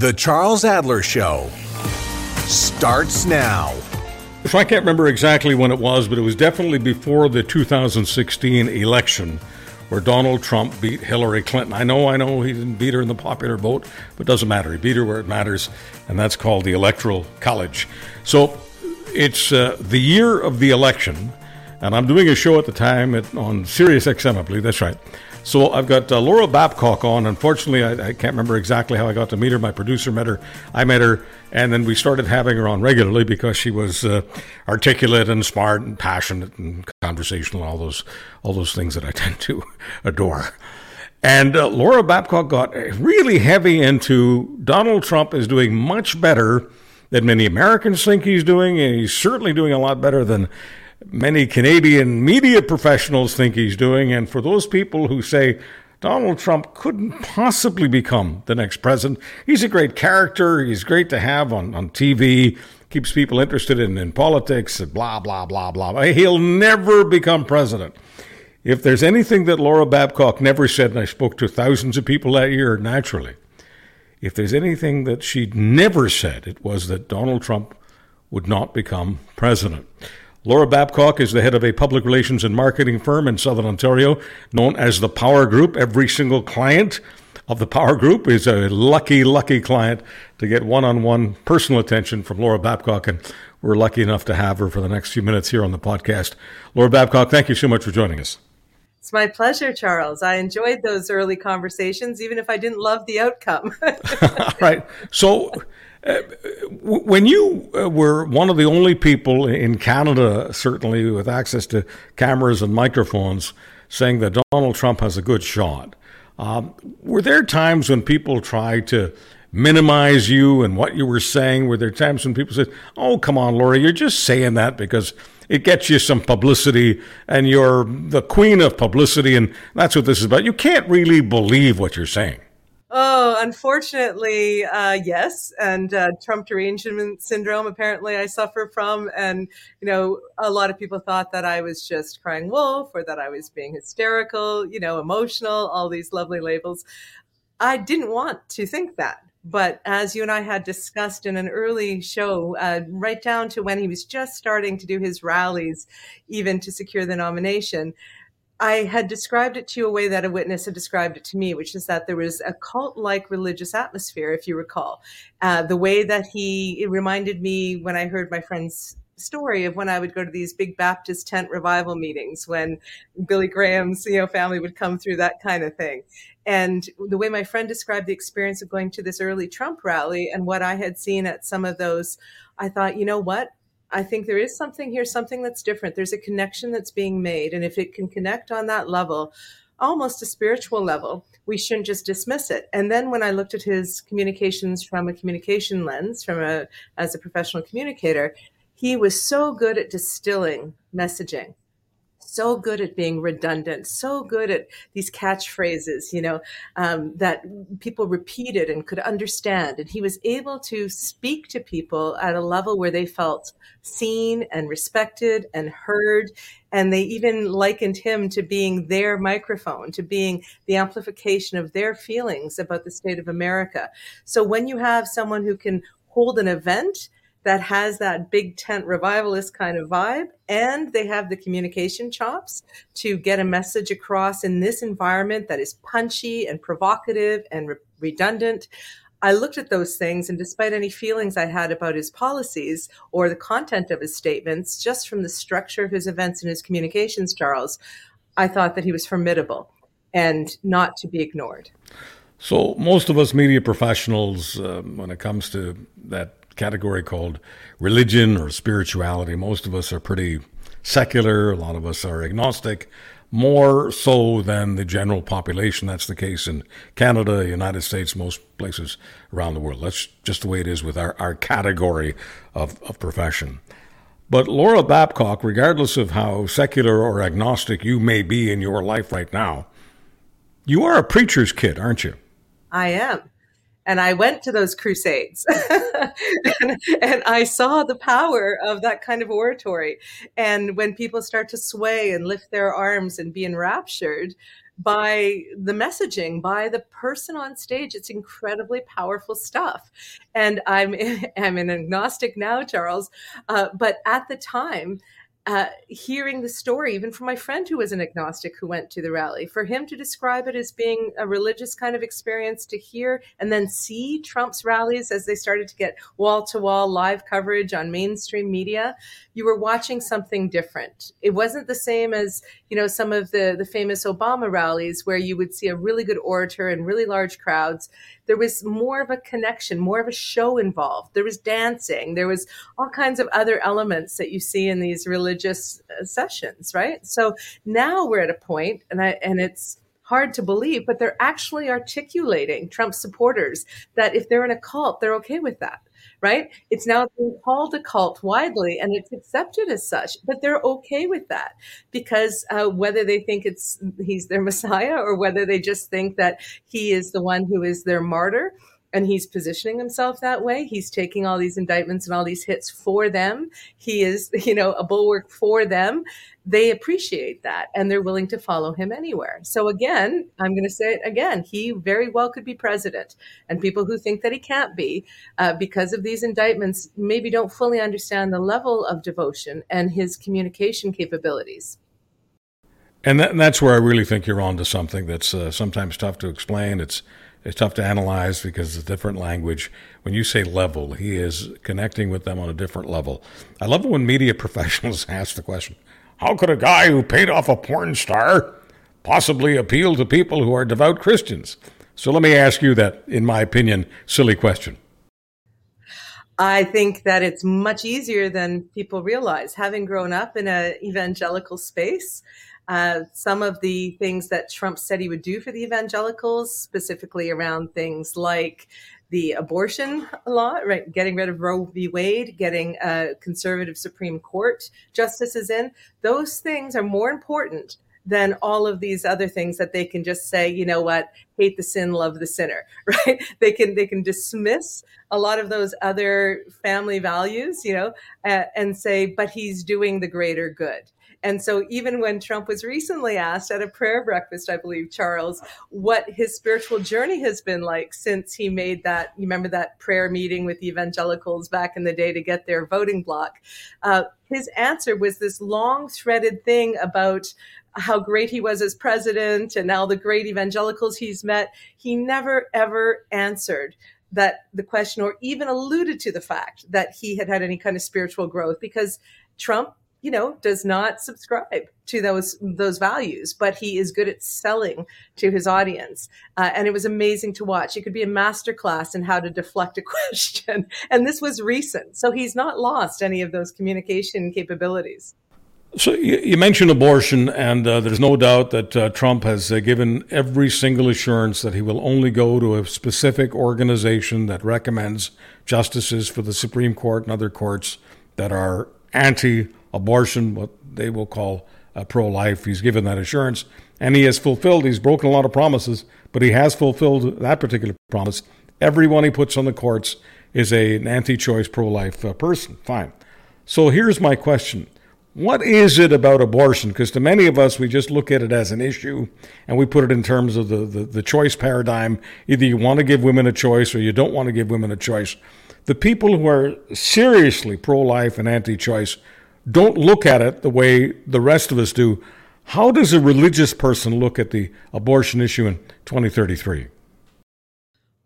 The Charles Adler Show starts now. So I can't remember exactly when it was, but it was definitely before the 2016 election where Donald Trump beat Hillary Clinton. I know, I know he didn't beat her in the popular vote, but it doesn't matter. He beat her where it matters, and that's called the Electoral College. So it's uh, the year of the election, and I'm doing a show at the time at, on Sirius XM, I believe. That's right. So I've got uh, Laura Babcock on. Unfortunately, I, I, can't remember exactly how I got to meet her. My producer met her. I met her, and then we started having her on regularly because she was uh, articulate and smart and passionate and conversational, all those all those things that I tend to adore. And uh, Laura Babcock got really heavy into Donald Trump is doing much better than many Americans think he's doing, and he's certainly doing a lot better than many Canadian media professionals think he's doing. And for those people who say Donald Trump couldn't possibly become the next president, he's a great character. He's great to have on, on TV, keeps people interested in, in politics, blah, blah, blah, blah. He'll never become president. If there's anything that Laura Babcock never said, and I spoke to thousands of people that year, naturally, if there's anything that she never said, it was that Donald Trump would not become president. Laura Babcock is the head of a public relations and marketing firm in Southern Ontario known as the Power Group. Every single client of the Power Group is a lucky, lucky client to get one on one personal attention from Laura Babcock. And we're lucky enough to have her for the next few minutes here on the podcast. Laura Babcock, thank you so much for joining us. It's my pleasure, Charles. I enjoyed those early conversations, even if I didn't love the outcome. All right. So, uh, when you uh, were one of the only people in Canada, certainly with access to cameras and microphones, saying that Donald Trump has a good shot, um, were there times when people tried to minimize you and what you were saying? Were there times when people said, "Oh, come on, Laura, you're just saying that because it gets you some publicity and you're the queen of publicity, and that's what this is about"? You can't really believe what you're saying. Oh, unfortunately, uh, yes. And uh, Trump derangement syndrome, apparently, I suffer from. And, you know, a lot of people thought that I was just crying wolf or that I was being hysterical, you know, emotional, all these lovely labels. I didn't want to think that. But as you and I had discussed in an early show, uh, right down to when he was just starting to do his rallies, even to secure the nomination, I had described it to you a way that a witness had described it to me, which is that there was a cult like religious atmosphere, if you recall. Uh, the way that he reminded me when I heard my friend's story of when I would go to these big Baptist tent revival meetings when Billy Graham's you know family would come through that kind of thing. And the way my friend described the experience of going to this early Trump rally and what I had seen at some of those, I thought, you know what? I think there is something here, something that's different. There's a connection that's being made. And if it can connect on that level, almost a spiritual level, we shouldn't just dismiss it. And then when I looked at his communications from a communication lens, from a as a professional communicator, he was so good at distilling messaging so good at being redundant, so good at these catchphrases, you know, um, that people repeated and could understand. And he was able to speak to people at a level where they felt seen and respected and heard. And they even likened him to being their microphone, to being the amplification of their feelings about the state of America. So when you have someone who can hold an event that has that big tent revivalist kind of vibe and they have the communication chops to get a message across in this environment that is punchy and provocative and re- redundant I looked at those things, and despite any feelings I had about his policies or the content of his statements, just from the structure of his events and his communications, Charles, I thought that he was formidable and not to be ignored. So, most of us media professionals, um, when it comes to that category called religion or spirituality. Most of us are pretty secular, a lot of us are agnostic, more so than the general population. That's the case in Canada, United States, most places around the world. That's just the way it is with our, our category of, of profession. But Laura Babcock, regardless of how secular or agnostic you may be in your life right now, you are a preacher's kid, aren't you? I am and I went to those crusades and, and, I saw the power of that kind of oratory. And when people start to sway and lift their arms and be enraptured, by the messaging, by the person on stage. It's incredibly powerful stuff. And I'm I'm an agnostic now, Charles, uh, but at the time, uh, hearing the story, even from my friend who was an agnostic who went to the rally, for him to describe it as being a religious kind of experience to hear and then see Trump's rallies as they started to get wall to wall live coverage on mainstream media, you were watching something different. It wasn't the same as, you know, some of the, the famous Obama rallies where you would see a really good orator and really large crowds there was more of a connection, more of a show involved. There was dancing. There was all kinds of other elements that you see in these religious uh, sessions, right? So now we're at a point, and I and it's hard to believe, but they're actually articulating Trump supporters that if they're in a cult, they're okay with that right? It's now being called a cult widely and it's accepted as such, but they're okay with that because uh, whether they think it's he's their messiah or whether they just think that he is the one who is their martyr, and he's positioning himself that way. He's taking all these indictments and all these hits for them. He is, you know, a bulwark for them. They appreciate that and they're willing to follow him anywhere. So again, I'm going to say it again. He very well could be president. And people who think that he can't be uh, because of these indictments maybe don't fully understand the level of devotion and his communication capabilities. And, that, and that's where I really think you're on to something that's uh, sometimes tough to explain. It's it's tough to analyze because it's a different language. When you say level, he is connecting with them on a different level. I love it when media professionals ask the question how could a guy who paid off a porn star possibly appeal to people who are devout Christians? So let me ask you that, in my opinion, silly question. I think that it's much easier than people realize. Having grown up in an evangelical space, uh, some of the things that Trump said he would do for the evangelicals, specifically around things like the abortion law, right? Getting rid of Roe v. Wade, getting a conservative Supreme Court justices in. Those things are more important than all of these other things that they can just say, you know what, hate the sin, love the sinner, right? They can they can dismiss a lot of those other family values, you know, uh, and say, but he's doing the greater good. And so, even when Trump was recently asked at a prayer breakfast, I believe, Charles, what his spiritual journey has been like since he made that, you remember that prayer meeting with the evangelicals back in the day to get their voting block, uh, his answer was this long threaded thing about how great he was as president and all the great evangelicals he's met. He never, ever answered that the question or even alluded to the fact that he had had any kind of spiritual growth because Trump you know does not subscribe to those those values but he is good at selling to his audience. Uh, and it was amazing to watch. It could be a master class in how to deflect a question. And this was recent. So he's not lost any of those communication capabilities. So you, mentioned abortion, and uh, there's no doubt that uh, Trump has uh, given every single assurance that he will only go to a specific organization that recommends justices for the Supreme Court and other courts that are anti abortion, what they will call uh, pro life. He's given that assurance, and he has fulfilled. He's broken a lot of promises, but he has fulfilled that particular promise. Everyone he puts on the courts is a, an anti choice pro life uh, person. Fine. So here's my question. What is it about abortion? Because to many of us, we just look at it as an issue and we put it in terms of the, the, the choice paradigm. Either you want to give women a choice or you don't want to give women a choice. The people who are seriously pro life and anti choice don't look at it the way the rest of us do. How does a religious person look at the abortion issue in 2033?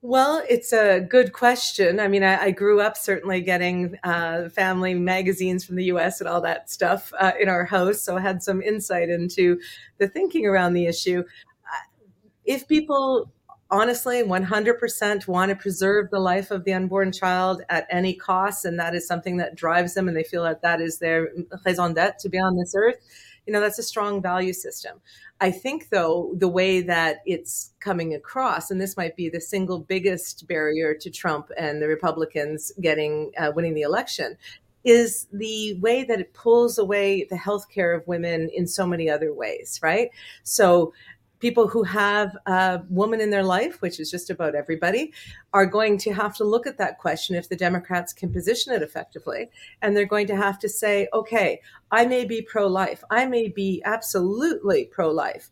Well, it's a good question. I mean, I, I grew up certainly getting uh, family magazines from the US and all that stuff uh, in our house, so I had some insight into the thinking around the issue. Uh, if people honestly 100% want to preserve the life of the unborn child at any cost and that is something that drives them and they feel that that is their raison d'etre to be on this earth. You know that's a strong value system. I think though the way that it's coming across and this might be the single biggest barrier to trump and the republicans getting uh, winning the election is the way that it pulls away the health care of women in so many other ways right? So people who have a woman in their life, which is just about everybody, are going to have to look at that question if the Democrats can position it effectively. And they're going to have to say, okay, I may be pro life, I may be absolutely pro life.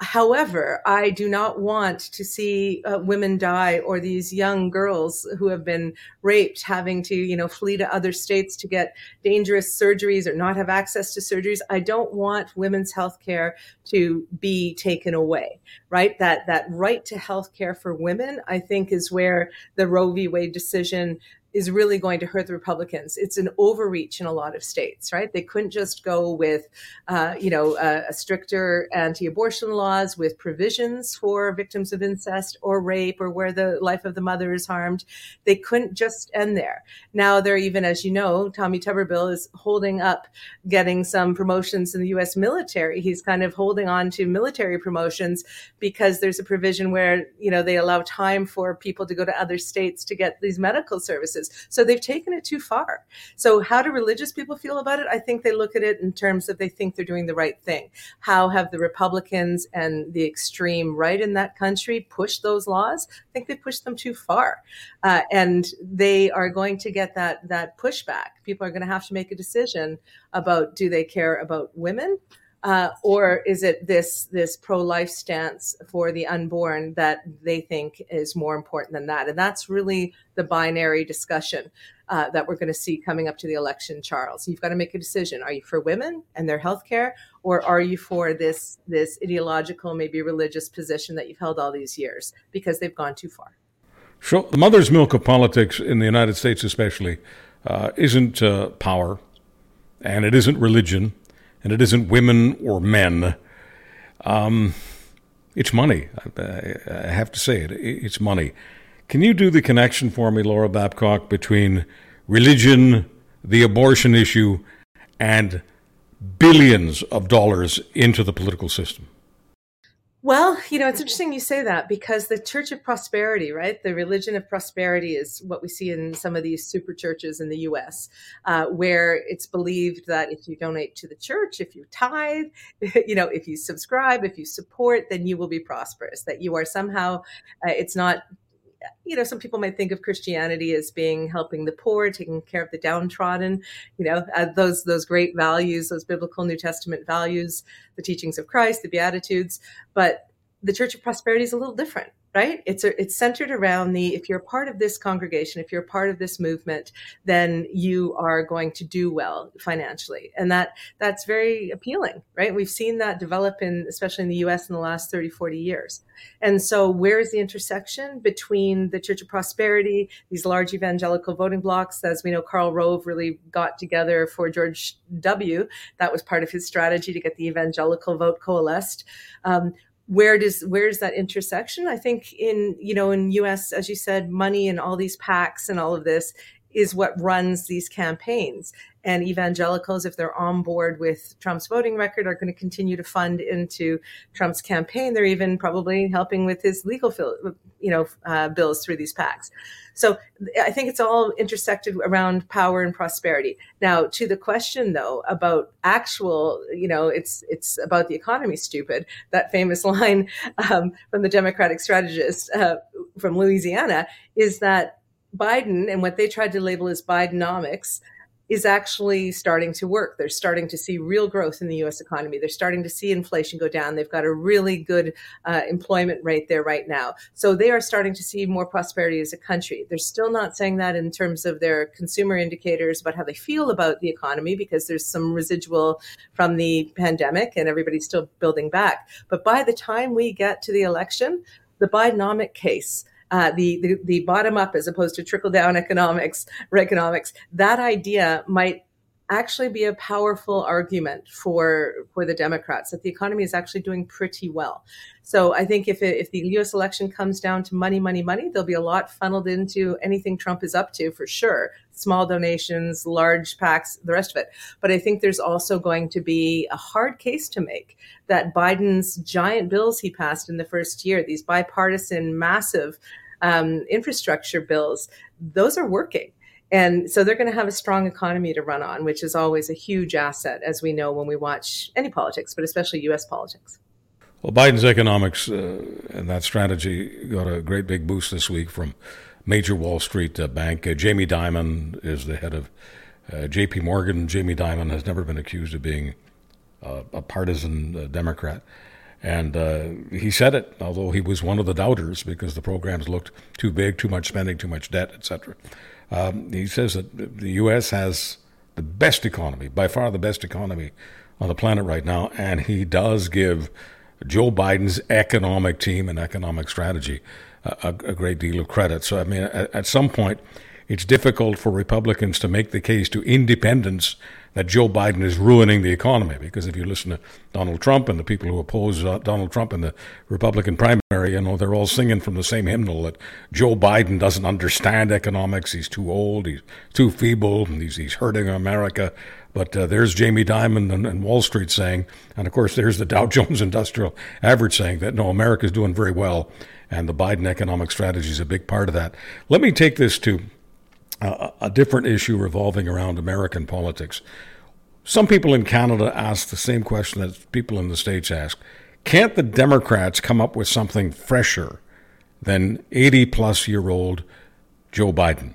However, I do not want to see uh, women die or these young girls who have been raped having to, you know, flee to other states to get dangerous surgeries or not have access to surgeries. I don't want women's health care to be taken away, right? That that right to health care for women, I think, is where the Roe v. Wade decision is really going to hurt the Republicans. It's an overreach in a lot of states, right? They couldn't just go with, uh, you know, a, a stricter anti-abortion laws with provisions for victims of incest or rape or where the life of the mother is harmed. They couldn't just end there. Now they're even, as you know, Tommy Tuberville is holding up getting some promotions in the U.S. military. He's kind of holding on to military promotions because there's a provision where you know they allow time for people to go to other states to get these medical services. So they've taken it too far. So how do religious people feel about it? I think they look at it in terms of they think they're doing the right thing. How have the Republicans and the extreme right in that country pushed those laws? I think they pushed them too far, uh, and they are going to get that that pushback. People are going to have to make a decision about do they care about women uh, or is it this this pro life stance for the unborn that they think is more important than that? And that's really the binary discussion uh, that we're going to see coming up to the election. Charles, you've got to make a decision: Are you for women and their health care, or are you for this this ideological, maybe religious position that you've held all these years because they've gone too far? Sure. The mother's milk of politics in the United States, especially, uh, isn't uh, power, and it isn't religion and it isn't women or men. Um, it's money. I, I have to say it. It's money. Can you do the connection for me, Laura Babcock, between religion, the abortion issue, and billions of dollars into the political system? Well, you know, it's interesting you say that because the Church of Prosperity, right? The religion of prosperity is what we see in some of these super churches in the US, uh, where it's believed that if you donate to the church, if you tithe, you know, if you subscribe, if you support, then you will be prosperous, that you are somehow, uh, it's not you know, some people might think of Christianity as being helping the poor, taking care of the downtrodden, you know, uh, those those great values, those biblical New Testament values, the teachings of Christ, the Beatitudes. But the Church of Prosperity is a little different right? It's a, it's centered around the if you're part of this congregation if you're part of this movement then you are going to do well financially. And that that's very appealing right? We've seen that develop in especially in the US in the last 30 40 years. And so where is the intersection between the church of prosperity these large evangelical voting blocks? As we know Karl Rove really got together for George W. That was part of his strategy to get the evangelical vote coalesced. Um, where does where's that intersection? I think in you know in us as you said money and all these PACs and all of this is what runs these campaigns and evangelicals if they're on board with trump's voting record are going to continue to fund into trump's campaign they're even probably helping with his legal you know uh, bills through these PACs so I think it's all intersected around power and prosperity. Now, to the question though about actual, you know, it's it's about the economy. Stupid. That famous line um, from the Democratic strategist uh, from Louisiana is that Biden and what they tried to label as Bidenomics is actually starting to work. They're starting to see real growth in the US economy. They're starting to see inflation go down. They've got a really good uh, employment rate there right now. So they are starting to see more prosperity as a country. They're still not saying that in terms of their consumer indicators about how they feel about the economy because there's some residual from the pandemic and everybody's still building back. But by the time we get to the election, the Bidenomic case uh, the, the, the bottom up as opposed to trickle down economics economics, that idea might actually be a powerful argument for for the Democrats that the economy is actually doing pretty well. So I think if it, if the U.S. election comes down to money, money, money, there'll be a lot funneled into anything Trump is up to for sure. Small donations, large PACs, the rest of it. But I think there's also going to be a hard case to make that Biden's giant bills he passed in the first year, these bipartisan, massive um, infrastructure bills, those are working. And so they're going to have a strong economy to run on, which is always a huge asset, as we know when we watch any politics, but especially U.S. politics. Well, Biden's economics uh, and that strategy got a great big boost this week from major Wall Street uh, bank. Uh, Jamie Dimon is the head of uh, J.P. Morgan. Jamie Dimon has never been accused of being uh, a partisan uh, Democrat. And uh, he said it, although he was one of the doubters because the programs looked too big, too much spending, too much debt, etc. Um, he says that the U.S. has the best economy, by far the best economy on the planet right now, and he does give Joe Biden's economic team and economic strategy a, a great deal of credit. So, I mean, at, at some point, it's difficult for Republicans to make the case to independents that Joe Biden is ruining the economy. Because if you listen to Donald Trump and the people who oppose uh, Donald Trump in the Republican primary, you know, they're all singing from the same hymnal that Joe Biden doesn't understand economics. He's too old. He's too feeble. And he's, he's hurting America. But uh, there's Jamie Dimon and, and, Wall Street saying, and of course, there's the Dow Jones Industrial Average saying that no, America's doing very well, and the Biden economic strategy is a big part of that. Let me take this to a, different issue revolving around American politics. Some people in Canada ask the same question that people in the States ask Can't the Democrats come up with something fresher than 80 plus year old Joe Biden?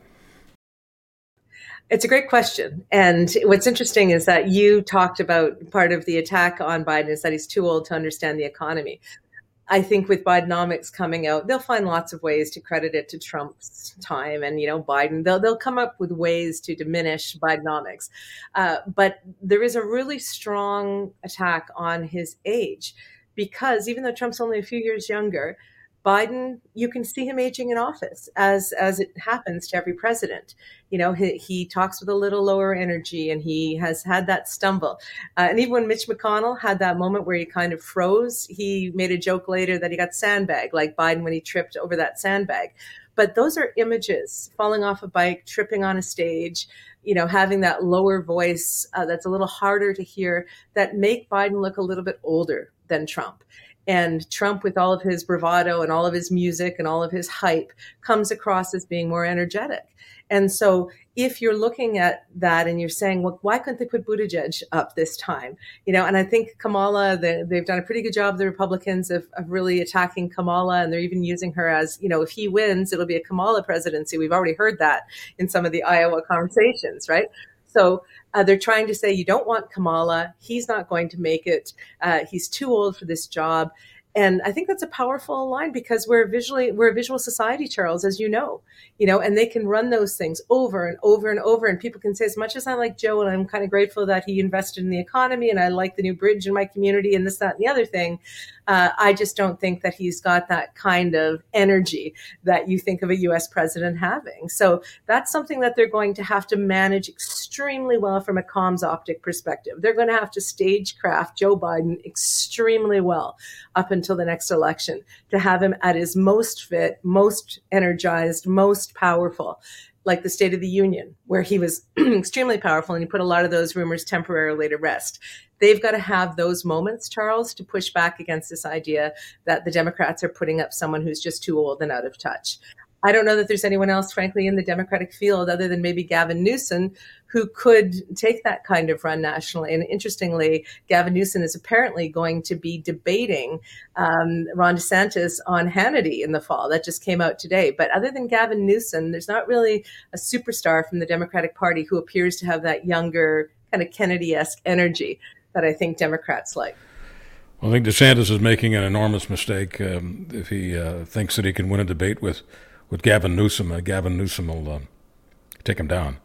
It's a great question. And what's interesting is that you talked about part of the attack on Biden is that he's too old to understand the economy. I think with Bidenomics coming out, they'll find lots of ways to credit it to Trump's time and you know Biden. They'll they'll come up with ways to diminish Bidenomics, uh, but there is a really strong attack on his age because even though Trump's only a few years younger, Biden, you can see him aging in office as as it happens to every president. You know, he, he talks with a little lower energy, and he has had that stumble. Uh, and even when Mitch McConnell had that moment where he kind of froze, he made a joke later that he got sandbagged, like Biden when he tripped over that sandbag. But those are images: falling off a bike, tripping on a stage. You know, having that lower voice uh, that's a little harder to hear that make Biden look a little bit older than Trump. And Trump, with all of his bravado and all of his music and all of his hype, comes across as being more energetic. And so, if you're looking at that and you're saying, well, why couldn't they put Buttigieg up this time? You know, and I think Kamala, they, have done a pretty good job, the Republicans, of, of really attacking Kamala, and they're even using her as, you know, if he wins, it'll be a Kamala presidency. We've already heard that in some of the Iowa conversations, right? So uh, they're trying to say you don't want Kamala. He's not going to make it. Uh, he's too old for this job and i think that's a powerful line because we're visually we're a visual society charles as you know you know and they can run those things over and over and over. And people can say as much as i like joe and i'm kind of grateful that he invested in the economy and i like the new bridge in my community and this that and the other thing uh, i just don't think that he's got that kind of energy that you think of a us president having. So that's something that they're going to have to manage extremely well from a comms optic perspective. They're going to have to stagecraft joe biden extremely well up until until the next election to have him at his most fit, most energized, most powerful, like the State of the Union, where he was extremely powerful and he put a lot of those rumors temporarily to rest. They've got to have those moments, Charles, to push back against this idea that the Democrats are putting up someone who's just too old and out of touch. I don't know that there's anyone else, frankly, in the Democratic field other than maybe Gavin Newsom who could take that kind of run nationally. And interestingly, Gavin Newsom is apparently going to be debating um, Ron DeSantis on Hannity in the fall. That just came out today. But other than Gavin Newsom, there's not really a superstar from the Democratic Party who appears to have that younger, kind of Kennedy esque energy that I think Democrats like. Well, I think DeSantis is making an enormous mistake um, if he uh, thinks that he can win a debate with with Gavin Newsom. Uh, Gavin Newsom will uh, take him down.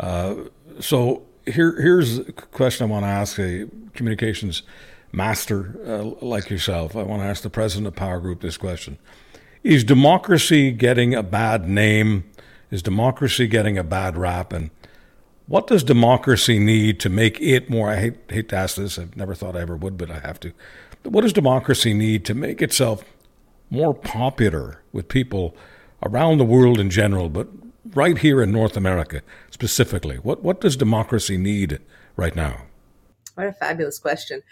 Uh, so here, here's a question I want to ask a communications master uh, like yourself. I want to ask the president of Power Group this question: Is democracy getting a bad name? Is democracy getting a bad rap? And what does democracy need to make it more? I hate, hate to ask this. I've never thought I ever would, but I have to. What does democracy need to make itself more popular with people around the world in general, but right here in North America specifically? What, what does democracy need right now? What a fabulous question.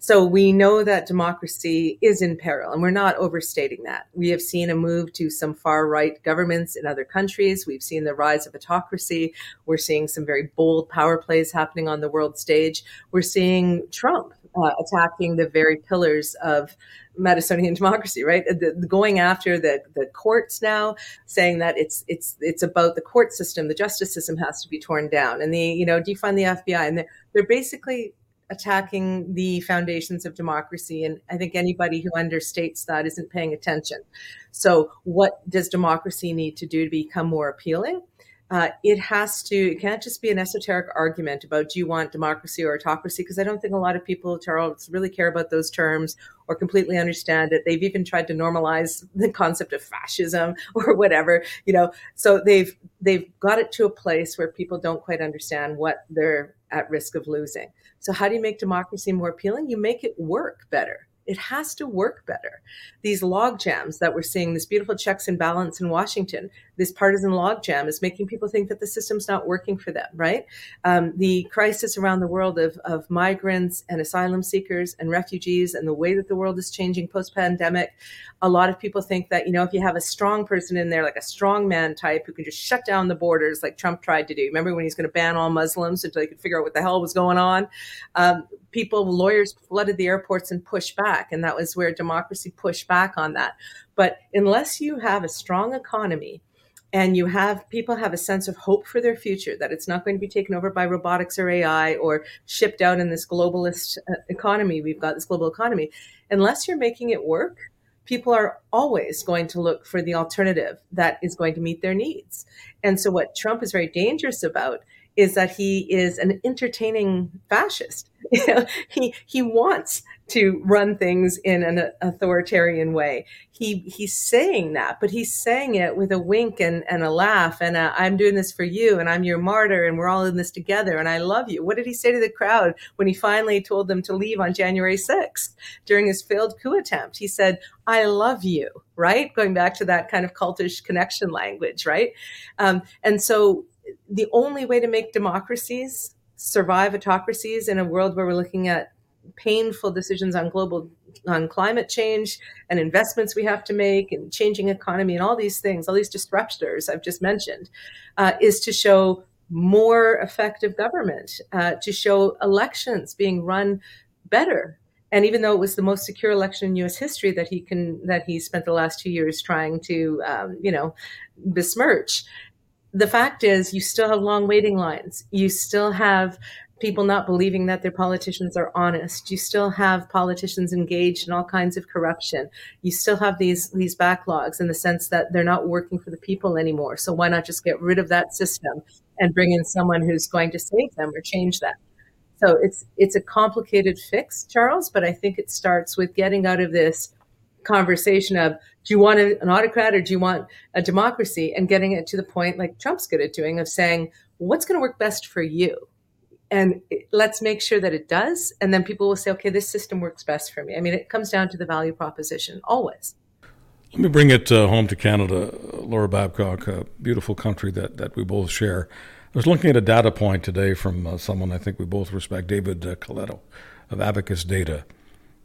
So we know that democracy is in peril, and we're not overstating that. We have seen a move to some far right governments in other countries. We've seen the rise of autocracy. We're seeing some very bold power plays happening on the world stage. We're seeing Trump uh, attacking the very pillars of Madisonian democracy, right? The, the going after the, the courts now, saying that it's it's it's about the court system, the justice system has to be torn down, and the you know defund the FBI, and they're, they're basically attacking the foundations of democracy. And I think anybody who understates that isn't paying attention. So, what does democracy need to do to become more appealing? Uh, it has to, it can't just be an esoteric argument about do you want democracy or autocracy? Because I don't think a lot of people, Charles, really care about those terms or completely understand it. They've even tried to normalize the concept of fascism or whatever, you know. So they've they've got it to a place where people don't quite understand what they're at risk of losing. So how do you make democracy more appealing? You make it work better it has to work better. These log jams that we're seeing, this beautiful checks and balance in Washington, this partisan logjam is making people think that the system's not working for them, right? Um, the crisis around the world of, of migrants and asylum seekers and refugees and the way that the world is changing post pandemic, a lot of people think that, you know, if you have a strong person in there, like a strong man type who can just shut down the borders like Trump tried to do. Remember when he's going to ban all Muslims until he could figure out what the hell was going on? Um, people, lawyers flooded the airports and pushed back. And that was where democracy pushed back on that. But unless you have a strong economy, and you have people have a sense of hope for their future that it's not going to be taken over by robotics or AI or shipped out in this globalist uh, economy. We've got this global economy. Unless you're making it work, people are always going to look for the alternative that is going to meet their needs. And so, what Trump is very dangerous about is that he is an entertaining fascist. he he wants to run things in an authoritarian way. He he's saying that, but he's saying it with a wink and, and a laugh and i am doing this for you and I'm your martyr and we're all in this together and I love you. What did he say to the crowd when he finally told them to leave on January 6th during his failed coup attempt? He said, "I love you." Right, going back to that kind of cultish connection language, right? Um, and so the only way to make democracies survive autocracies in a world where we're looking at painful decisions on global on climate change and investments we have to make and changing economy and all these things all these disruptors i've just mentioned uh, is to show more effective government uh, to show elections being run better and even though it was the most secure election in U.S. history that he can that he spent the last two years trying to um, you know besmirch, the fact is you still have long waiting lines. You still have people not believing that their politicians are honest. You still have politicians engaged in all kinds of corruption. You still have these these backlogs in the sense that they're not working for the people anymore. So why not just get rid of that system and bring in someone who's going to save them or change that? So it's it's a complicated fix, Charles, but I think it starts with getting out of this conversation of do you want an autocrat or do you want a democracy? And getting it to the point like Trump's good at doing of saying what's going to work best for you? And let's make sure that it does. And then people will say okay this system works best for me. I mean it comes down to the value proposition always. Let me bring it uh, home to canada laura babcock a beautiful country that, that we both share. I was looking at a data point today from uh, someone i think we both respect david uh, Coletto of abacus data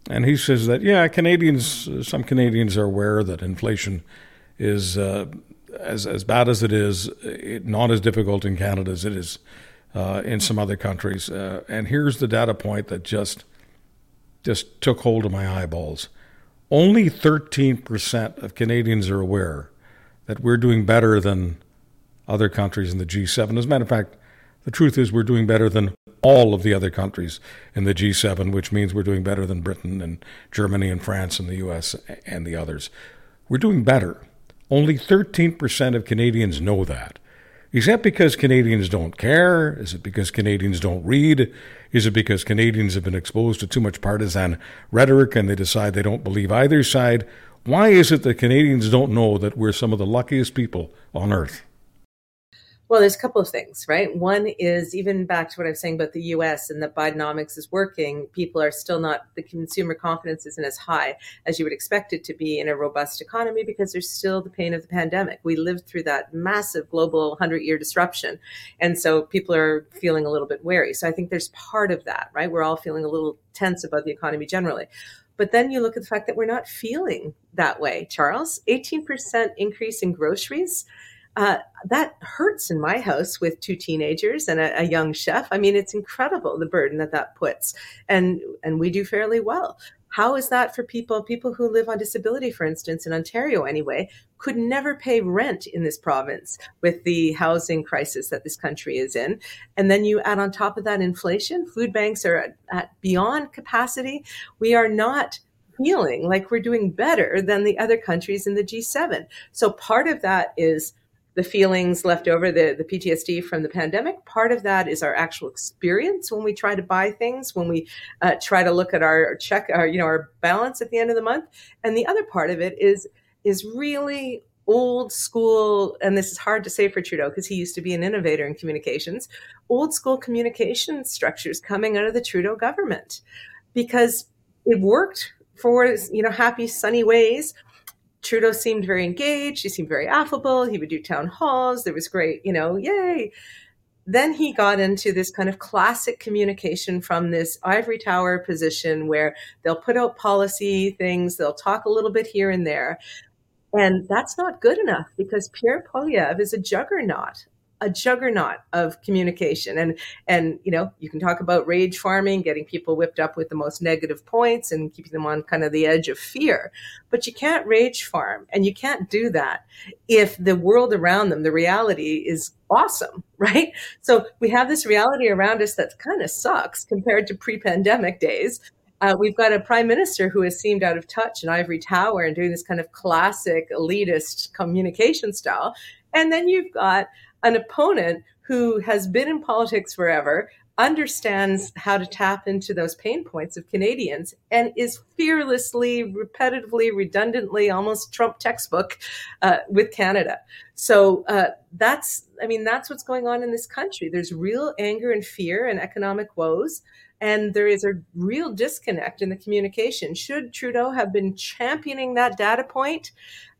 and he says that, yeah, Canadians, some Canadians are aware that inflation is uh, as, as bad as it is, it, not as difficult in Canada as it is uh, in some other countries. Uh, and here's the data point that just just took hold of my eyeballs. Only 13% of Canadians are aware that we're doing better than other countries in the G7. As a matter of fact, the truth is we're doing better than all of the other countries in the G7, which means we're doing better than Britain and Germany and France and the US and the others. We're doing better. Only 13% of Canadians know that. Is that because Canadians don't care? Is it because Canadians don't read? Is it because Canadians have been exposed to too much partisan rhetoric and they decide they don't believe either side? Why is it that Canadians don't know that we're some of the luckiest people on earth? Well, there's a couple of things, right? One is even back to what I was saying about the US and that Bidenomics is working, people are still not, the consumer confidence isn't as high as you would expect it to be in a robust economy because there's still the pain of the pandemic. We lived through that massive global 100 year disruption. And so people are feeling a little bit wary. So I think there's part of that, right? We're all feeling a little tense about the economy generally. But then you look at the fact that we're not feeling that way, Charles. 18% increase in groceries uh, that hurts in my house with two teenagers and a, a, young chef. I mean, it's incredible the burden that that puts, and and we do fairly well. How is that for people, people who live on disability, for instance, in Ontario anyway, could never pay rent in this province with the housing crisis that this country is in. And then you add on top of that inflation, food banks are at, at beyond capacity. We are not feeling like we're doing better than the other countries in the G7. So part of that is the feelings left over, the, the PTSD from the pandemic. Part of that is our actual experience when we try to buy things, when we uh, try to look at our check, our, you know, our balance at the end of the month. And the other part of it is, is really old school, and this is hard to say for Trudeau because he used to be an innovator in communications, old school communication structures coming out of the Trudeau government because it worked for, you know, happy, sunny ways Trudeau seemed very engaged. He seemed very affable. He would do town halls. There was great, you know, yay. Then he got into this kind of classic communication from this ivory tower position where they'll put out policy things, they'll talk a little bit here and there. And that's not good enough because Pierre Poilievre is a juggernaut a juggernaut of communication. And and you know you can talk about rage farming getting people whipped up with the most negative points and keeping them on kind of the edge of fear. But you can't rage farm and you can't do that if the world around them the reality is awesome right? So we have this reality around us that kind of sucks compared to pre-pandemic days. Uh, we've got a prime minister who has seemed out of touch in ivory tower and doing this kind of classic elitist communication style. And then you've got an opponent who has been in politics forever, understands how to tap into those pain points of Canadians, and is fearlessly, repetitively, redundantly, almost Trump textbook uh, with Canada. So uh, that's, I mean, that's what's going on in this country. There's real anger and fear and economic woes. And there is a real disconnect in the communication. Should Trudeau have been championing that data point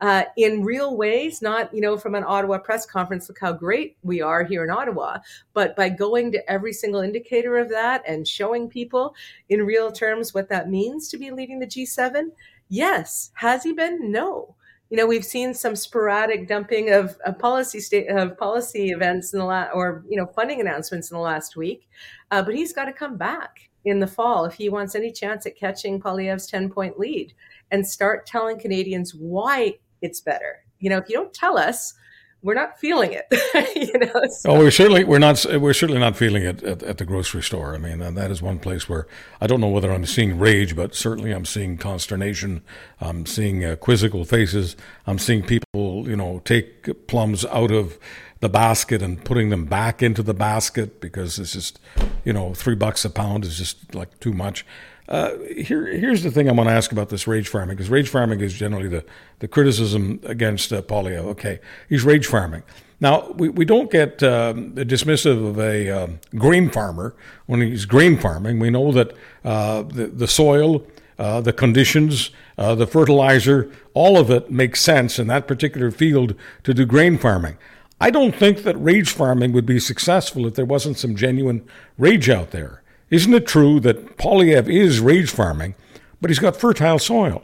uh, in real ways, not you know from an Ottawa press conference, look how great we are here in Ottawa, but by going to every single indicator of that and showing people in real terms what that means to be leading the G7? Yes. Has he been? No you know we've seen some sporadic dumping of, policy state of policy events in the last or you know funding announcements in the last week. Uh, but he's got to come back in the fall if he wants any chance at catching Poilievre's 10 point lead and start telling Canadians why it's better. You know if you don't tell us we're not feeling it. you know, so. Oh, we're certainly we're not we're certainly not feeling it at, at, the grocery store. I mean, that is one place where I don't know whether I'm seeing rage, but certainly I'm seeing consternation. I'm seeing uh, quizzical faces. I'm seeing people, you know, take plums out of the basket and putting them back into the basket because it's just, you know, three bucks a pound is just like too much. Uh, here, here's the thing I want to ask about this rage farming, because rage farming is generally the, the criticism against uh, Poilievre. Okay, he's rage farming. Now, we, we don't get um, dismissive of a um, grain farmer when he's grain farming. We know that uh, the, the soil, uh, the conditions, uh, the fertilizer, all of it makes sense in that particular field to do grain farming. I don't think that rage farming would be successful if there wasn't some genuine rage out there. Isn't it true that Poilievre is rage farming, but he's got fertile soil?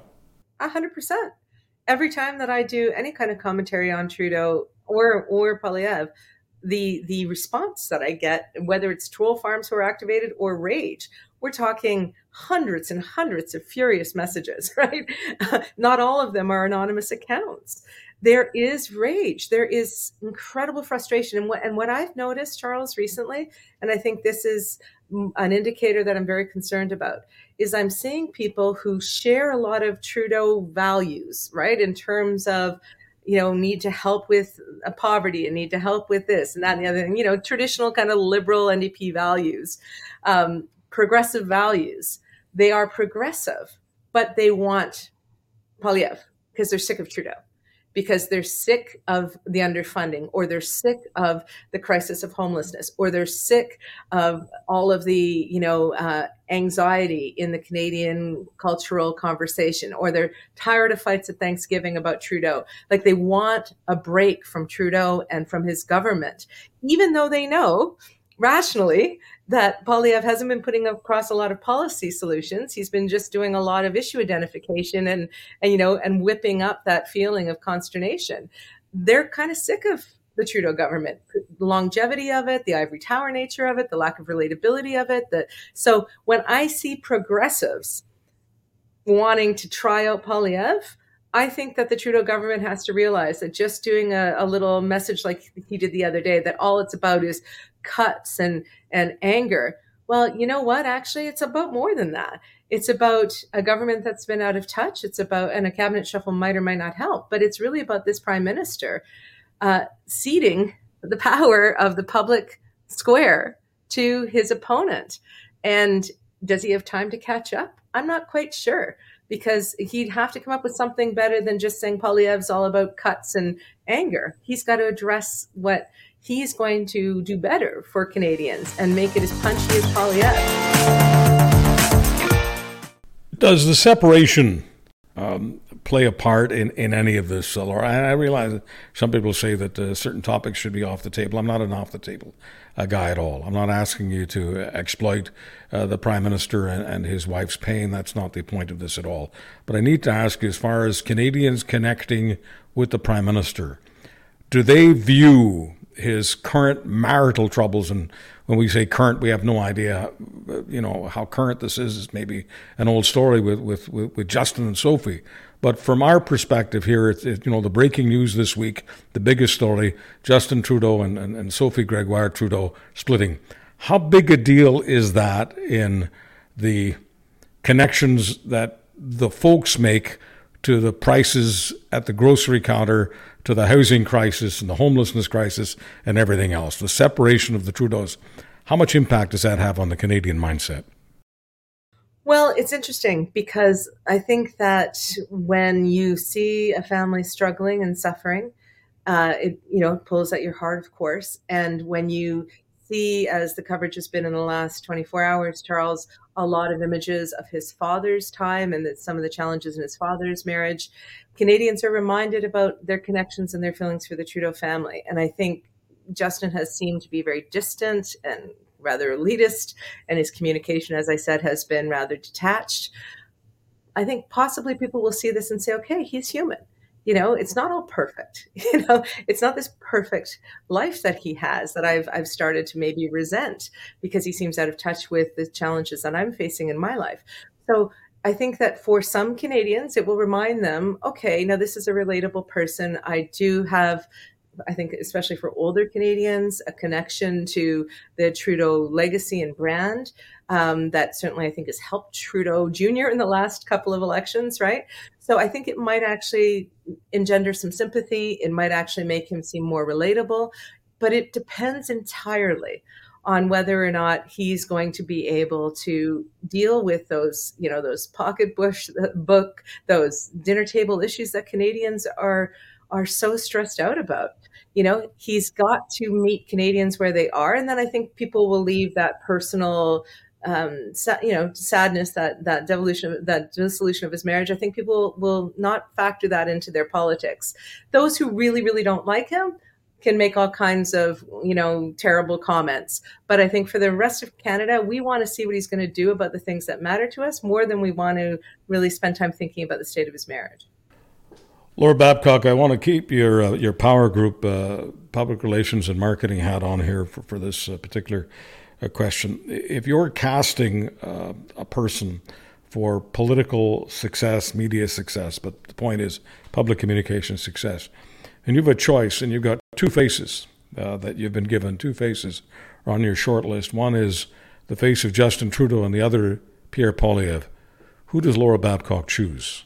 A hundred percent. Every time that I do any kind of commentary on Trudeau or or Poilievre, the the response that I get, whether it's troll farms who are activated or rage, we're talking hundreds and hundreds of furious messages, right? Not all of them are anonymous accounts. There is rage. There is incredible frustration. And what, and what I've noticed, Charles, recently, and I think this is an indicator that I'm very concerned about is I'm seeing people who share a lot of Trudeau values, right? In terms of, you know, need to help with uh, poverty and need to help with this and that and the other thing, you know, traditional kind of liberal NDP values, um, progressive values. They are progressive, but they want Poilievre because they're sick of Trudeau because they're sick of the underfunding or they're sick of the crisis of homelessness or they're sick of all of the you know uh, anxiety in the canadian cultural conversation or they're tired of fights at thanksgiving about trudeau. Like they want a break from trudeau and from his government even though they know rationally that Poilievre hasn't been putting across a lot of policy solutions. He's been just doing a lot of issue identification and, and you know, and whipping up that feeling of consternation. They're kind of sick of the Trudeau government, the longevity of it, the ivory tower nature of it, the lack of relatability of it. The, so when I see progressives wanting to try out Poilievre, I think that the Trudeau government has to realize that just doing a, a, little message like he did the other day, that all it's about is cuts and, and anger. Well, you know what? Actually, it's about more than that. It's about a government that's been out of touch. It's about, and a cabinet shuffle might or might not help, but it's really about this prime minister uh, ceding the power of the public square to his opponent. And does he have time to catch up? I'm not quite sure because he'd have to come up with something better than just saying Poilievre's all about cuts and anger. He's got to address what he's going to do better for Canadians and make it as punchy as Poilievre. Does the separation um, play a part in, in any of this, Laura? I realize that some people say that uh, certain topics should be off the table. I'm not an off the table uh, guy at all. I'm not asking you to exploit uh, the Prime Minister and, and his wife's pain. That's not the point of this at all. But I need to ask you, as far as Canadians connecting with the Prime Minister, do they view his current marital troubles and when we say current we have no idea you know how current this is it's maybe an old story with with, with justin and sophie but from our perspective here it's it, you know the breaking news this week the biggest story justin trudeau and, and, and sophie gregoire trudeau splitting how big a deal is that in the connections that the folks make to the prices at the grocery counter to the housing crisis and the homelessness crisis and everything else. The separation of the Trudeaus. How much impact does that have on the Canadian mindset? Well, it's interesting because I think that when you see a family struggling and suffering, uh, it you know pulls at your heart, of course. And when you see, as the coverage has been in the last 24 hours, Charles, a lot of images of his father's time and some of the challenges in his father's marriage. Canadians are reminded about their connections and their feelings for the Trudeau family. And I think Justin has seemed to be very distant and rather elitist, and his communication, as I said, has been rather detached. I think possibly people will see this and say, okay, he's human you know it's not all perfect you know it's not this perfect life that he has that i've i've started to maybe resent because he seems out of touch with the challenges that i'm facing in my life so I think that for some Canadians, it will remind them, okay, now this is a relatable person. I do have I think, especially for older Canadians, a connection to the Trudeau legacy and brand um, that certainly I think has helped Trudeau Jr. in the last couple of elections, right? So I think it might actually engender some sympathy. It might actually make him seem more relatable, but it depends entirely on whether or not he's going to be able to deal with those, you know, those pocketbook, book, those dinner table issues that Canadians are are so stressed out about. You know, he's got to meet Canadians where they are, and then I think people will leave that personal um, you know, sadness that that devolution, that dissolution of his marriage. I think people will not factor that into their politics. Those who really, really don't like him can make all kinds of you know terrible comments but i think for the rest of canada we want to see what he's going to do about the things that matter to us more than we want to really spend time thinking about the state of his marriage Laura Babcock, I want to keep your uh, your Power Group uh, public relations and marketing hat on here for, for this uh, particular uh, question. If you're casting uh, a person for political success, media success, but the point is public communication success, and you have a choice, and you've got two faces uh, that you've been given, two faces are on your short list. One is the face of Justin Trudeau, and the other Pierre Poilievre. Who does Laura Babcock choose?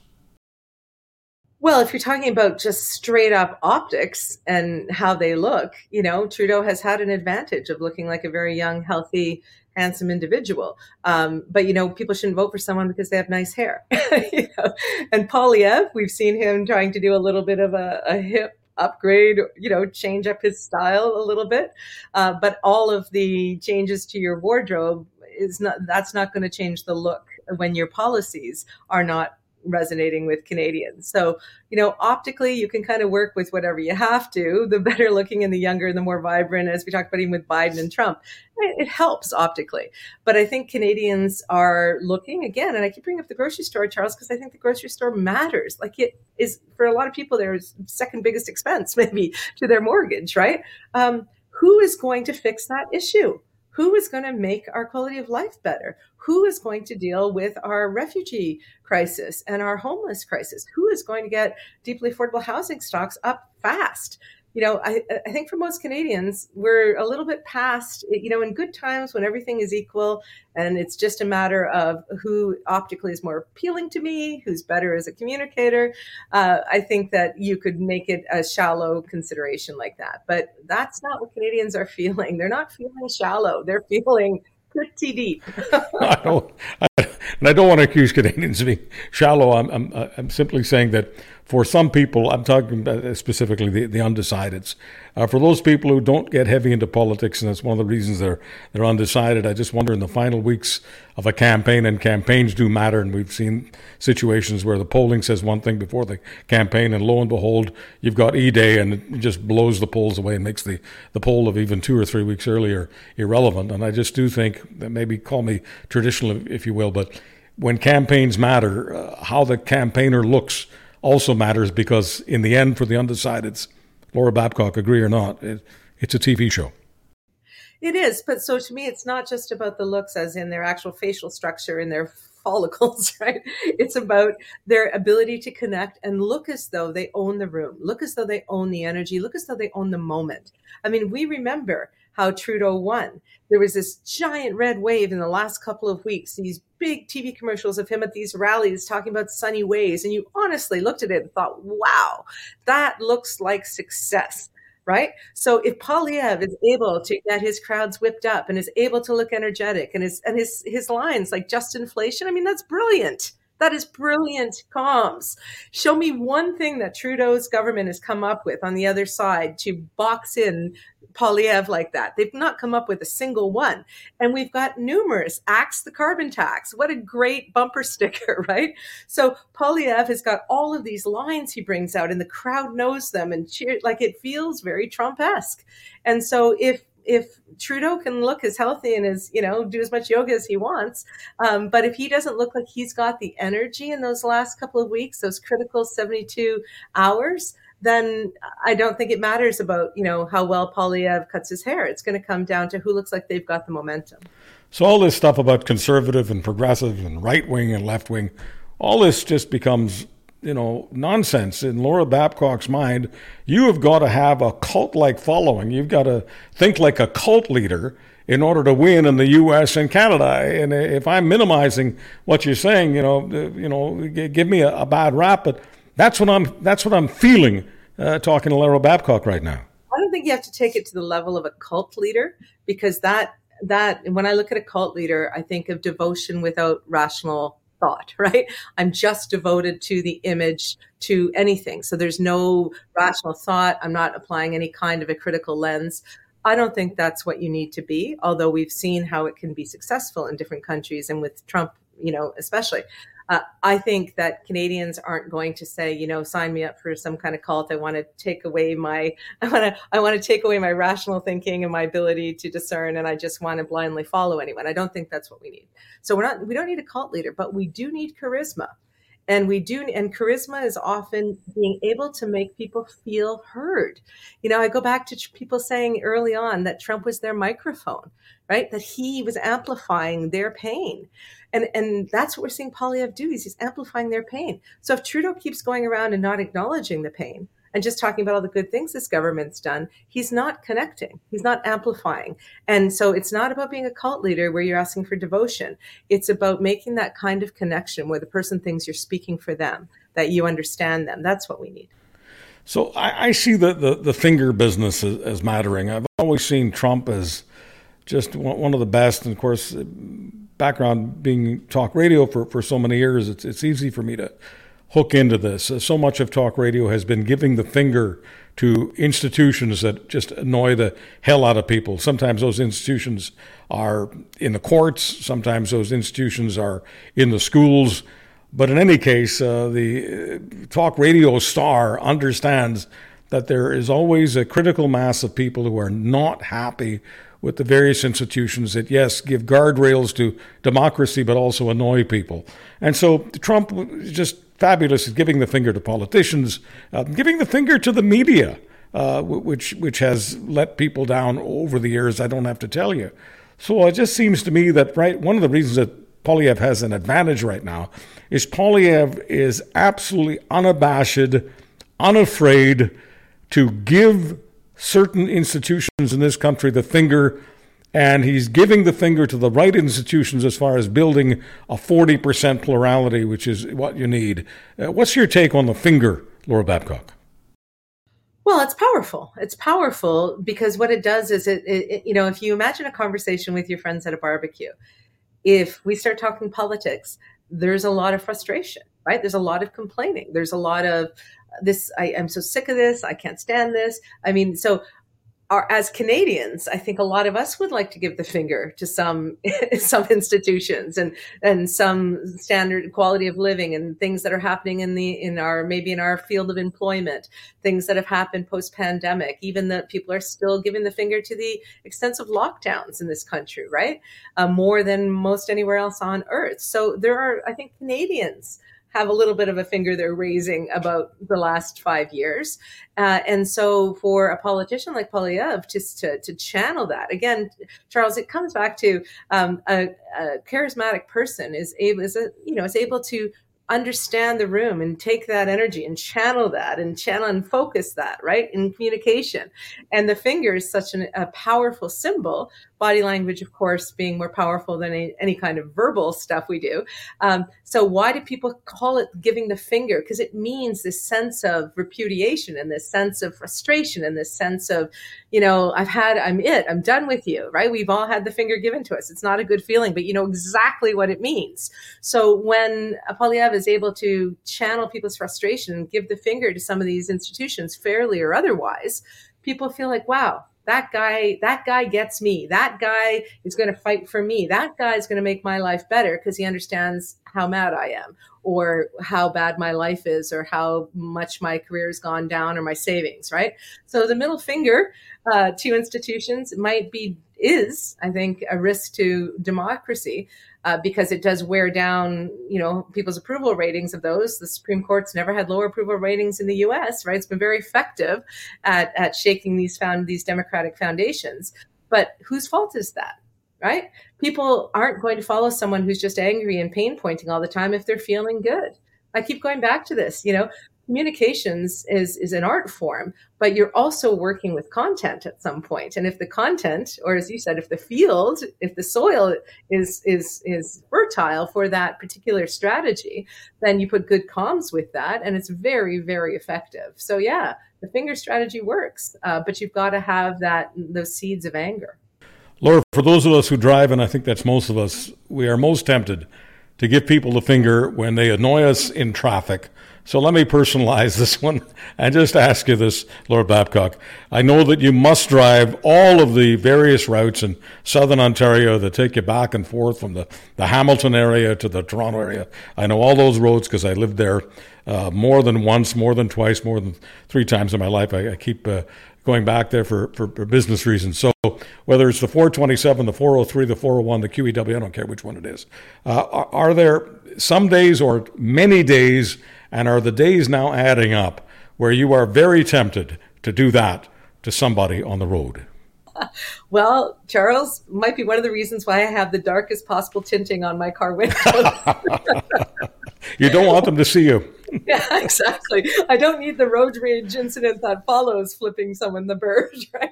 Well, if you're talking about just straight up optics and how they look, you know, Trudeau has had an advantage of looking like a very young, healthy, handsome individual. Um, but you know, people shouldn't vote for someone because they have nice hair. you know? And Poilievre, we've seen him trying to do a little bit of a, a hip upgrade, you know, change up his style a little bit. Uh, but all of the changes to your wardrobe is not that's not going to change the look when your policies are not resonating with Canadians. So, you know, optically, you can kind of work with whatever you have to. The better looking and the younger and the more vibrant, as we talked about even with Biden and Trump, it, helps optically. But I think Canadians are looking again, and I keep bringing up the grocery store, Charles, because I think the grocery store matters. Like it is for a lot of people, their second biggest expense maybe to their mortgage, right? Um, who is going to fix that issue? Who is going to make our quality of life better? Who is going to deal with our refugee crisis and our homeless crisis? Who is going to get deeply affordable housing stocks up fast? You know, I, I think for most Canadians, we're a little bit past, you know, in good times when everything is equal and it's just a matter of who optically is more appealing to me, who's better as a communicator. Uh, I think that you could make it a shallow consideration like that. But that's not what Canadians are feeling. They're not feeling shallow, they're feeling pretty deep. I don't, I, and I don't want to accuse Canadians of being shallow. I'm, I'm, I'm simply saying that for some people, I'm talking specifically the, the undecideds. Uh, for those people who don't get heavy into politics, and that's one of the reasons they're they're undecided. I just wonder in the final weeks of a campaign, and campaigns do matter, and we've seen situations where the polling says one thing before the campaign, and lo and behold, you've got E Day, and it just blows the polls away and makes the the poll of even two or three weeks earlier irrelevant. And I just do think that maybe call me traditional, if you will, but when campaigns matter, uh, how the campaigner looks also matters because, in the end, for the undecideds, Laura Babcock, agree or not, it, it's a TV show. It is, but so to me, it's not just about the looks, as in their actual facial structure and their follicles, right? It's about their ability to connect and look as though they own the room, look as though they own the energy, look as though they own the moment. I mean, we remember how Trudeau won. There was this giant red wave in the last couple of weeks, these big TV commercials of him at these rallies talking about sunny ways. And you honestly looked at it and thought, wow, that looks like success right? So if Poilievre is able to get his crowds whipped up and is able to look energetic and his and his his lines like just inflation, I mean that's brilliant. That is brilliant comms. Show me one thing that Trudeau's government has come up with on the other side to box in Poilievre like that. They've not come up with a single one. And we've got numerous. Axe the carbon tax. What a great bumper sticker, right? So Poilievre has got all of these lines he brings out and the crowd knows them and cheer like it feels very Trump-esque. And so if if Trudeau can look as healthy and as you know do as much yoga as he wants, um, but if he doesn't look like he's got the energy in those last couple of weeks, those critical seventy two hours, then I don't think it matters about, you know, how well Poilievre cuts his hair. It's going to come down to who looks like they've got the momentum. So all this stuff about conservative and progressive and right wing and left wing, all this just becomes, you know, nonsense in Laura Babcock's mind. You have got to have a cult like following. You've got to think like a cult leader in order to win in the U.S. and Canada. And if I'm minimizing what you're saying, you know, you know, give me a, a bad rap, but that's what I'm. That's what I'm feeling uh, talking to Laura Babcock right now. I don't think you have to take it to the level of a cult leader because that that when I look at a cult leader, I think of devotion without rational thought, right? I'm just devoted to the image, to anything. So there's no rational thought. I'm not applying any kind of a critical lens. I don't think that's what you need to be, although we've seen how it can be successful in different countries and with Trump, you know, especially. Uh, I think that Canadians aren't going to say, you know, sign me up for some kind of cult. I want to take away my, I want to, I want to take away my rational thinking and my ability to discern, and I just want to blindly follow anyone. I don't think that's what we need. So we're not, we don't need a cult leader, but we do need charisma and we do and charisma is often being able to make people feel heard. You know i go back to people saying early on that trump was their microphone right? That he was amplifying their pain. And and that's what we're seeing Poilievre do he's amplifying their pain. So if trudeau keeps going around and not acknowledging the pain and just talking about all the good things this government's done, he's not connecting. He's not amplifying. And so it's not about being a cult leader where you're asking for devotion. It's about making that kind of connection where the person thinks you're speaking for them, that you understand them. That's what we need. So I, I see the, the, the, finger business as, as, mattering. I've always seen Trump as just one of the best. And of course, background being talk radio for, for so many years, it's, it's easy for me to hook into this. Uh, so much of talk radio has been giving the finger to institutions that just annoy the hell out of people. Sometimes those institutions are in the courts, sometimes those institutions are in the schools. But in any case, uh, the uh, talk radio star understands that there is always a critical mass of people who are not happy with the various institutions that, yes, give guardrails to democracy, but also annoy people. And so Trump just fabulous at giving the finger to politicians, uh, giving the finger to the media, uh, which which has let people down over the years. I don't have to tell you. So it just seems to me that right one of the reasons that Poilievre has an advantage right now is Poilievre is absolutely unabashed, unafraid to give certain institutions in this country the finger and he's giving the finger to the right institutions as far as building a 40% plurality, which is what you need. Uh, what's your take on the finger, Laura Babcock? Well, it's powerful. It's powerful because what it does is it, it, you know, if you imagine a conversation with your friends at a barbecue, if we start talking politics, there's a lot of frustration, right? There's a lot of complaining. There's a lot of this, I, am so sick of this. I can't stand this. I mean, so are as Canadians, I think a lot of us would like to give the finger to some some institutions and and some standard quality of living and things that are happening in the in our maybe in our field of employment, things that have happened post pandemic. Even that people are still giving the finger to the extensive lockdowns in this country, right? Uh, more than most anywhere else on earth. So there are, I think, Canadians have a little bit of a finger they're raising about the last five years. Uh, and so for a politician like Poilievre just to, to channel that, again, Charles, it comes back to um, a, a, charismatic person is able, is a, you know, is able to understand the room and take that energy and channel that and channel and focus that right in communication and the finger is such an, a powerful symbol body language, of course, being more powerful than any, any kind of verbal stuff we do. Um, so, why do people call it giving the finger? Because it means this sense of repudiation and this sense of frustration and this sense of, you know, I've had, I'm it, I'm done with you, right? We've all had the finger given to us. It's not a good feeling, but you know exactly what it means. So, when Poilievre is able to channel people's frustration and give the finger to some of these institutions, fairly or otherwise, people feel like, wow, that guy that guy gets me. That guy is going to fight for me. That guy is going to make my life better because he understands how mad i am or how bad my life is or how much my career has gone down or my savings right so the middle finger uh, to institutions might be is i think a risk to democracy uh, because it does wear down, you know, people's approval ratings of those. The Supreme Court's never had lower approval ratings in the U.S. Right? It's been very effective at at shaking these found these democratic foundations. But whose fault is that? Right? People aren't going to follow someone who's just angry and pain pointing all the time if they're feeling good. I keep going back to this. You know, communications is is an art form but you're also working with content at some point. and if the content or as you said if the field if the soil is is is fertile for that particular strategy then you put good comms with that and it's very very effective so yeah the finger strategy works uh, but you've got to have that those seeds of anger laura for those of us who drive and i think that's most of us we are most tempted to give people the finger when they annoy us in traffic so let me personalize this one and just ask you this, Laura Babcock. I know that you must drive all of the various routes in southern Ontario that take you back and forth from the, the Hamilton area to the Toronto area. I know all those roads because I lived there uh, more than once, more than twice, more than three times in my life. I, I keep uh, going back there for, for, for, business reasons. So whether it's the 427, the 403, the 401, the QEW, I don't care which one it is. Uh, are, are there some days or many days – and are the days now adding up where you are very tempted to do that to somebody on the road? Well, Charles, might be one of the reasons why I have the darkest possible tinting on my car window. you don't want them to see you. Yeah, exactly. I don't need the road rage incident that follows flipping someone the bird, right?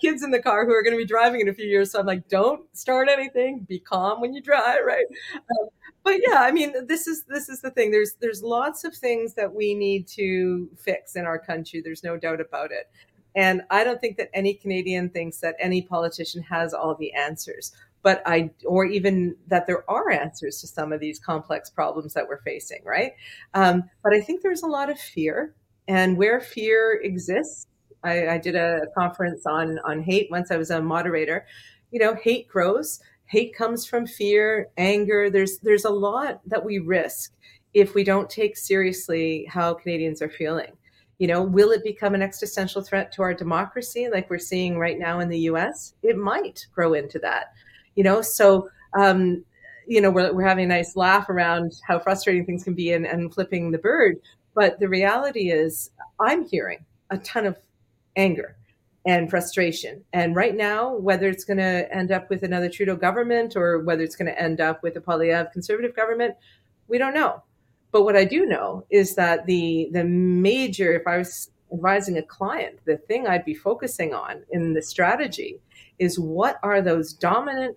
Kids in the car who are going to be driving in a few years, so I'm like, don't start anything. Be calm when you drive, right? Um, but yeah, I mean, this is this is the thing. There's there's lots of things that we need to fix in our country. There's no doubt about it. And I don't think that any Canadian thinks that any politician has all the answers. But I, or even that there are answers to some of these complex problems that we're facing, right? Um, but I think there's a lot of fear, and where fear exists, I, I did a conference on on hate once. I was a moderator. You know, hate grows hate comes from fear anger there's there's a lot that we risk if we don't take seriously how canadians are feeling you know will it become an existential threat to our democracy like we're seeing right now in the us it might grow into that you know so um, you know we're, we're having a nice laugh around how frustrating things can be and, and flipping the bird but the reality is i'm hearing a ton of anger and frustration. And right now, whether it's going to end up with another Trudeau government or whether it's going to end up with a Poilievre conservative government, we don't know. But what I do know is that the the major, if I was advising a client, the thing I'd be focusing on in the strategy is what are those dominant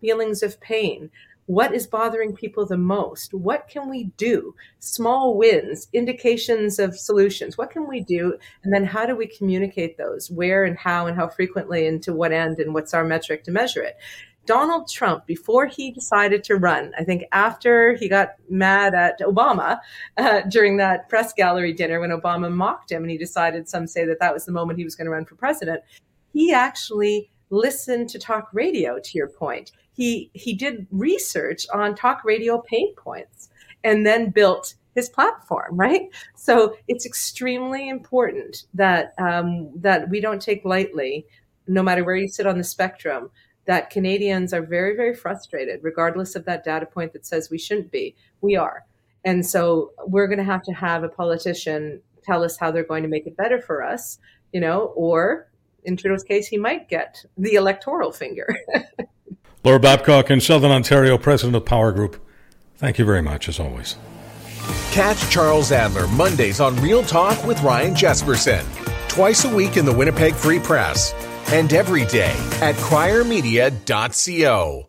feelings of pain what is bothering people the most? What can we do? Small wins, indications of solutions. What can we do? And then how do we communicate those? Where and how and how frequently and to what end and what's our metric to measure it? Donald Trump, before he decided to run, I think after he got mad at Obama uh, during that press gallery dinner when Obama mocked him and he decided, some say that that was the moment he was going to run for president, he actually listened to talk radio, to your point. He he did research on talk radio pain points and then built his platform right? So it's extremely important that um, that we don't take lightly no matter where you sit on the spectrum that canadians are very very frustrated regardless of that data point that says we shouldn't be. We are. And so we're going to have to have a politician tell us how they're going to make it better for us you know or in trudeau's case he might get the electoral finger Laura Babcock in Southern Ontario, president of Power Group. Thank you very much, as always. Catch Charles Adler Mondays on Real Talk with Ryan Jespersen, twice a week in the Winnipeg Free Press, and every day at criermedia.co.